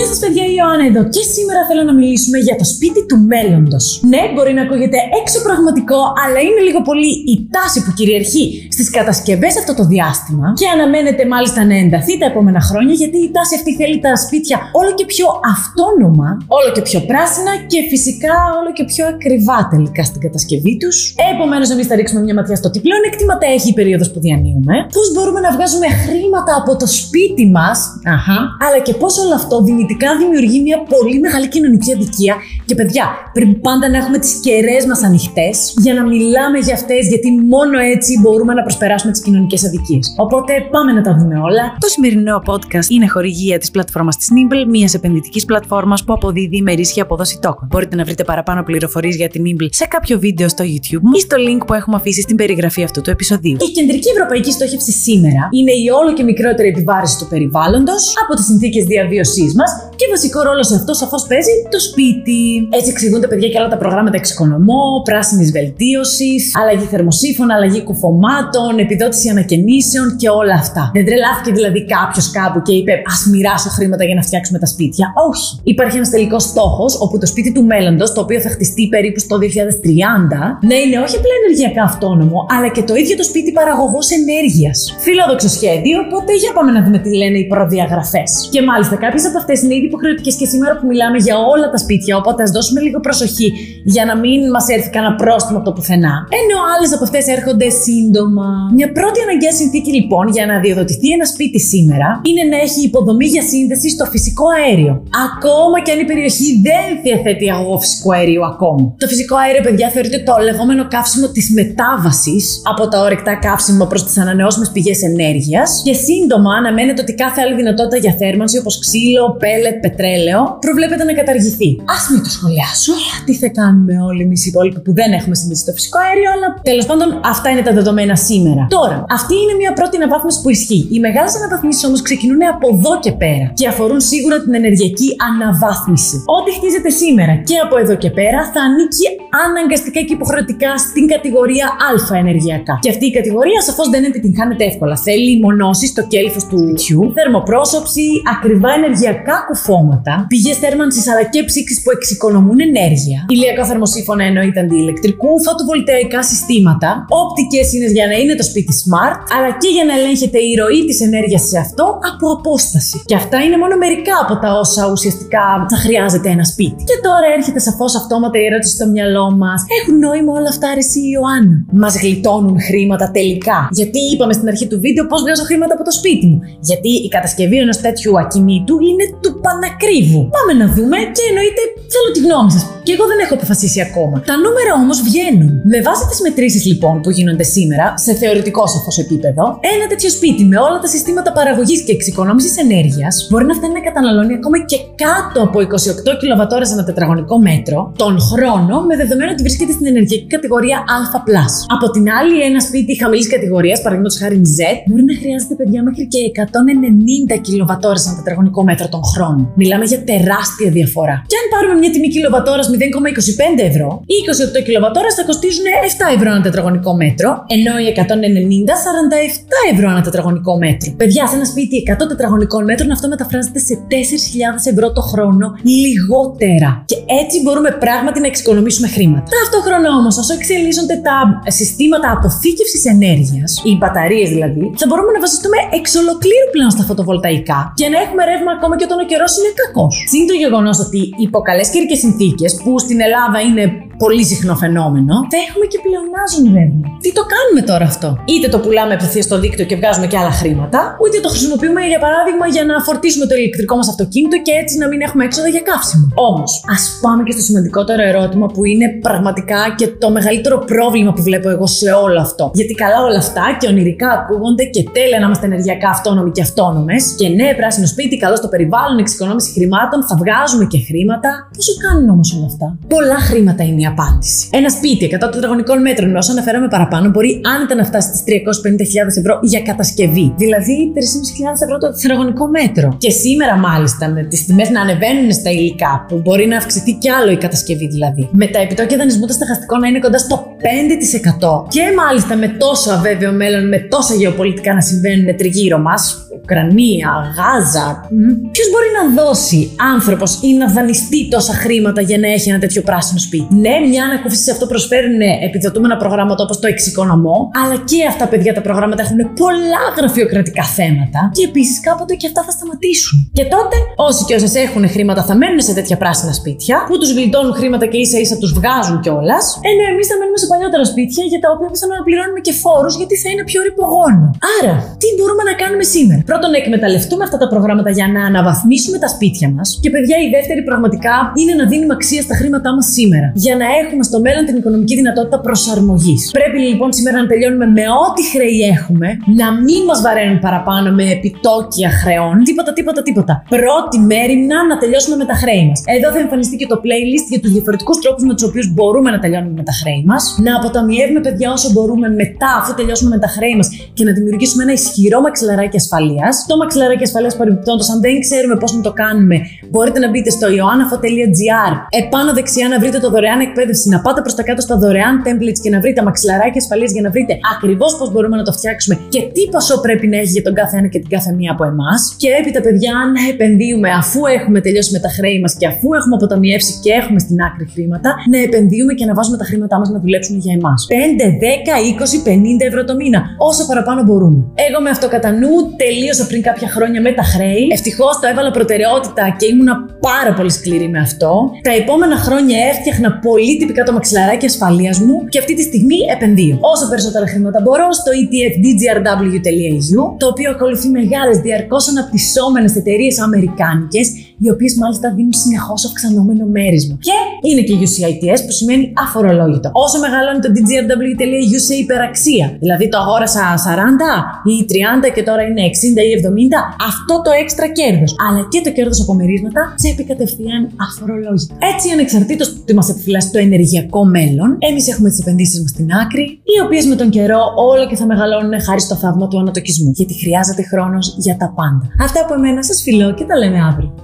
Γεια σας, παιδιά, η Ιωάννα εδώ και σήμερα θέλω να μιλήσουμε για το σπίτι του μέλλοντος. Ναι, μπορεί να ακούγεται έξω πραγματικό, αλλά είναι λίγο πολύ η τάση που κυριαρχεί στις κατασκευές αυτό το διάστημα και αναμένεται μάλιστα να ενταθεί τα επόμενα χρόνια γιατί η τάση αυτή θέλει τα σπίτια όλο και πιο αυτόνομα, όλο και πιο πράσινα και φυσικά όλο και πιο ακριβά τελικά στην κατασκευή τους. Επομένως, εμείς θα ρίξουμε μια ματιά στο τι πλέον εκτίματα έχει η περίοδος που διανύουμε, πώς μπορούμε να βγάζουμε χρήματα από το σπίτι μας, αλλά και πώς όλο αυτό δυνητικά δημιουργεί μια πολύ μεγάλη κοινωνική αδικία. Και παιδιά, πρέπει πάντα να έχουμε τις κεραίες μας ανοιχτές για να μιλάμε για αυτές, γιατί μόνο έτσι μπορούμε να προσπεράσουμε τις κοινωνικές αδικίες. Οπότε πάμε να τα δούμε όλα. Το σημερινό podcast είναι χορηγία της πλατφόρμας της Nimble, μιας επενδυτικής πλατφόρμας που αποδίδει ημερήσια απόδοση τόκων. Μπορείτε να βρείτε παραπάνω πληροφορίες για την Nimble σε κάποιο βίντεο στο YouTube ή στο link που έχουμε αφήσει στην περιγραφή αυτού του επεισοδίου. Η κεντρική ευρωπαϊκή στόχευση σήμερα είναι η όλο και μικρότερη επιβάρηση του περιβάλλοντος από τις συνθήκες διαβίωσής μας και βασικό ρόλο σε αυτό σαφώς παίζει το σπίτι. Έτσι εξηγούνται παιδιά και άλλα τα προγράμματα εξοικονομώ, πράσινης βελτίωσης, αλλαγή θερμοσύφων, αλλαγή κουφωμάτων, επιδότηση ανακαινήσεων και όλα αυτά. Δεν τρελάθηκε δηλαδή κάποιος κάπου και είπε Α μοιράσω χρήματα για να φτιάξουμε τα σπίτια. Όχι. Υπάρχει ένας τελικός στόχος όπου το σπίτι του μέλλοντος, το οποίο θα χτιστεί περίπου στο 2030, να είναι όχι απλά ενεργειακά αυτόνομο, αλλά και το ίδιο το σπίτι παραγωγός ενέργειας. Φιλόδοξο σχέδιο, οπότε για πάμε να δούμε τι λένε οι προδιαγραφές. Και μάλιστα κάποιες από αυτές είναι ήδη υποχρεωτικέ και σήμερα που μιλάμε για όλα τα σπίτια, οπότε ας δώσουμε λίγο προσοχή για να μην μας έρθει κανένα πρόστιμο από το πουθενά. Ενώ άλλες από αυτές έρχονται σύντομα. Μια πρώτη αναγκαία συνθήκη λοιπόν για να διοδοτηθεί ένα σπίτι σήμερα είναι να έχει υποδομή για σύνδεση στο φυσικό αέριο. Ακόμα και αν η περιοχή δεν διαθέτει αγωγό φυσικού αερίου ακόμα. Το φυσικό αέριο, παιδιά, θεωρείται το λεγόμενο καύσιμο της μετάβασης από τα ορεκτά καύσιμα προς τις ανανεώσιμες πηγές ενέργειας και σύντομα αναμένεται ότι κάθε άλλη δυνατότητα για θέρμανση όπως ξύλο, πέλετ, πετρέλαιο προβλέπεται να καταργηθεί. Α μην το σχολιάσω. Τι θα κάνουμε όλοι εμείς οι υπόλοιποι που δεν έχουμε συνδέσει στο φυσικό αέριο, αλλά τέλος πάντων αυτά είναι τα δεδομένα σήμερα. Τώρα, αυτή είναι μια πρώτη αναβάθμιση που ισχύει. Οι μεγάλες αναβαθμίσεις όμως ξεκινούν από εδώ και πέρα και αφορούν σίγουρα την ενεργειακή αναβάθμιση. Ό,τι χτίζεται σήμερα και από εδώ και πέρα θα ανήκει αναγκαστικά και υποχρεωτικά στην κατηγορία Α ενεργειακά. Και αυτή η κατηγορία σαφώς δεν επιτυγχάνεται εύκολα. Θέλει μονώσεις στο κέλυφος του νησιού, θερμοπρόσωψη, ακριβά ενεργειακά κουφώματα, πηγέ θέρμανση αλλά και ψήξη που εξοικονομούν ενέργεια, ηλιακά θερμοσύφωνα εννοείται αντιηλεκτρικού, φωτοβολταϊκά συστήματα, όπτικες είναι για να είναι το σπίτι smart, αλλά και για να ελέγχεται η ροή της ενέργειας σε αυτό από απόσταση. Και αυτά είναι μόνο μερικά από τα όσα ουσιαστικά θα χρειάζεται ένα σπίτι. Και τώρα έρχεται σαφώς αυτόματα η ερώτηση στο μυαλό μας. Έχουν νόημα όλα αυτά, ρε η Ιωάννα; Μας γλιτώνουν χρήματα τελικά. Γιατί είπαμε στην αρχή του βίντεο πώς βγάζω χρήματα από το σπίτι μου. Γιατί η κατασκευή ενός τέτοιου ακινήτου είναι του πανακρίβου. Πάμε να δούμε και εννοείται θέλω τη γνώμη σας. Και εγώ δεν έχω αποφασίσει ακόμα. Τα νούμερα όμως βγαίνουν. Με βάση τις μετρήσεις λοιπόν που γίνονται σήμερα, σε θεωρητικό σαφώς επίπεδο, ένα τέτοιο σπίτι με όλα τα συστήματα παραγωγής και εξοικονόμησης ενέργειας μπορεί να φτάνει να καταναλώνει ακόμα και κάτω από 28 κιλοβατόρες ανά τετραγωνικό μέτρο τον χρόνο, με δεδομένο ότι βρίσκεται στην ενεργειακή κατηγορία Α. Από την άλλη, ένα σπίτι χαμηλής κατηγορίας, παραδείγματος χάρη Z, μπορεί να χρειάζεται παιδιά μέχρι και 190 κιλοβατόρες ανά τετραγωνικό μέτρο τον χρόνο. Μιλάμε για τεράστια διαφορά. Και αν πάρουμε μια τιμή κιλοβατόρας 0,25 ευρώ, οι 28 κιλοβατόρε θα κοστίζουν 7 ευρώ ανά τετραγωνικό μέτρο, ενώ οι 190 47 ευρώ ανά τετραγωνικό μέτρο. Παιδιά, σε ένα σπίτι 100 τετραγωνικών μέτρων αυτό μεταφράζεται σε 4.000 ευρώ το χρόνο λιγότερα. Και έτσι μπορούμε πράγματι να εξοικονομήσουμε χρήματα. Ταυτόχρονα όμως, όσο εξελίσσονται τα συστήματα αποθήκευσης ενέργειας, οι μπαταρίες δηλαδή, θα μπορούμε να βασιστούμε εξ ολοκλήρου πλέον στα φωτοβολταϊκά και να έχουμε ρεύμα ακόμα και όταν ο καιρός είναι κακός. Συν το γεγονός ότι υπό καλέ καιρικέ συνθήκες, που στην Ελλάδα είναι πολύ συχνό φαινόμενο, θα έχουμε και πλεονάζον ρεύμα. Τι το κάνουμε τώρα αυτό; Είτε το πουλάμε απευθείας στο δίκτυο και βγάζουμε και άλλα χρήματα, είτε το χρησιμοποιούμε για παράδειγμα για να φορτίσουμε το ηλεκτρικό μας αυτοκίνητο και έτσι να μην έχουμε έξοδα για καύσιμο. Όμως, ας πάμε και στο σημαντικότερο ερώτημα που είναι πραγματικά και το μεγαλύτερο πρόβλημα που βλέπω εγώ σε όλο αυτό. Γιατί καλά όλα αυτά και ονειρικά ακούγονται και τέλεια να είμαστε ενεργειακά αυτόνομοι και αυτόνομες. Και ναι, πράσινο σπίτι, καλό στο περιβάλλον, εξοικονόμηση χρημάτων, θα βγάζουμε και χρήματα. Πόσο κάνουν όμως όλα αυτά; Πολλά χρήματα είναι η απάντηση. Ένα σπίτι 100 τετραγωνικών μέτρων, όσο αναφέραμε παραπάνω, μπορεί άνετα να φτάσει στις 350.000 ευρώ για κατασκευή. Δηλαδή 3.500 ευρώ το τετραγωνικό μέτρο. Και σήμερα, μάλιστα, με τις τιμές να ανεβαίνουν στα υλικά, που μπορεί να αυξηθεί κι άλλο η κατασκευή δηλαδή, με τα επιτόκια δανεισμού το στεγαστικό να είναι κοντά στο 5% και μάλιστα με τόσο αβέβαιο μέλλον, με τόσα γεωπολιτικά να συμβαίνουν τριγύρω μας, Ουκρανία, Γάζα. Ποιος μπορεί να δώσει άνθρωπος ή να δανειστεί τόσα χρήματα για να έχει ένα τέτοιο πράσινο σπίτι; Ναι, μια ανακούφιση σε αυτό προσφέρουν επιδοτούμενα προγράμματα όπως το εξοικονομώ, αλλά και αυτά, παιδιά, τα προγράμματα έχουν πολλά γραφειοκρατικά θέματα και επίσης κάποτε και αυτά θα σταματήσουν. Και τότε όσοι και όσες έχουν χρήματα θα μένουν σε τέτοια πράσινα σπίτια που τους γλιτώνουν χρήματα και ίσα ίσα τους βγάζουν κιόλας, ενώ εμείς θα μένουμε σε παλιότερα σπίτια για τα οποία πιθανόν να πληρώνουμε και φόρους γιατί θα είναι πιο ρηπογόνο. Άρα, τι μπορούμε να κάνουμε σήμερα; Πρώτον, να εκμεταλλευτούμε αυτά τα προγράμματα για να αναβαθμίσουμε τα σπίτια μας. Και παιδιά, η δεύτερη πραγματικά είναι να δίνουμε αξία στα χρήματά μας σήμερα. Για να έχουμε στο μέλλον την οικονομική δυνατότητα προσαρμογής. Πρέπει λοιπόν σήμερα να τελειώνουμε με ό,τι χρέη έχουμε, να μην μας βαραίνουν παραπάνω με επιτόκια χρεών, τίποτα, τίποτα, τίποτα. Πρώτη μέρημνα να τελειώσουμε με τα χρέη μας. Εδώ θα εμφανιστεί και το playlist για τους διαφορετικούς τρόπους με τους οποίους μπορούμε να τελειώνουμε με τα χρέη μας. Να αποταμιεύουμε παιδιά όσο μπορούμε μετά, αφού τελειώσουμε με τα χρέη μας και να δημιουργήσουμε ένα ισχυρό μαξιλαράκι ασφαλείας. Το μαξιλαράκι ασφαλείας παρεμπιπτόντως, αν δεν ξέρουμε πώς να το κάνουμε, μπορείτε να μπείτε στο ioannafo.gr. Επάνω δεξιά να βρείτε το δωρεάν εκπαίδευση, να πάτε προς τα κάτω στα δωρεάν templates και να βρείτε μαξιλαράκι ασφαλείας για να βρείτε ακριβώς πώς μπορούμε να το φτιάξουμε και τι ποσό πρέπει να έχει για τον κάθε ένα και την κάθε μία από εμάς. Και έπειτα, παιδιά, να επενδύουμε αφού έχουμε τελειώσει με τα χρέη μας και αφού έχουμε αποταμιεύσει και έχουμε στην άκρη χρήματα, να επενδύουμε και να βάζουμε τα χρήματά μας να δουλέψουν για εμάς. 5, 10, 20, 50 ευρώ το μήνα. Όσο παραπάνω μπορούμε. Εγώ με αυτό κατά νου τελείωσα πριν κάποια χρόνια με τα χρέη. Ευτυχώ το έβαλα προτεραιότητα και ήμουνα πάρα πολύ σκληρή με αυτό. Τα επόμενα χρόνια έφτιαχνα πολύ τυπικά το μαξιλαράκι ασφαλεία μου και αυτή τη στιγμή επενδύω. Όσο περισσότερα χρήματα μπορώ στο ETF dgrw.eu, το οποίο ακολουθεί μεγάλε διαρκώ αναπτυσσόμενε εταιρείε αμερικάνικε, οι οποίες μάλιστα δίνουν συνεχώς αυξανόμενο μέρισμα. Και είναι και UCITS που σημαίνει αφορολόγητο. Όσο μεγαλώνει το dgrw.eu σε υπεραξία, δηλαδή το αγόρασα 40 ή 30 και τώρα είναι 60 ή 70, αυτό το έξτρα κέρδος, αλλά και το κέρδος από μερίσματα τσέπη κατευθείαν αφορολόγητο. Έτσι, ανεξαρτήτως του τι μας επιφυλάσσει το ενεργειακό μέλλον, εμείς έχουμε τις επενδύσεις μας στην άκρη, οι οποίες με τον καιρό όλο και θα μεγαλώνουν χάρη στο θαύμα του ανατοκισμού. Γιατί χρειάζεται χρόνος για τα πάντα. Αυτά από εμένα σας φιλώ και τα λέμε αύριο.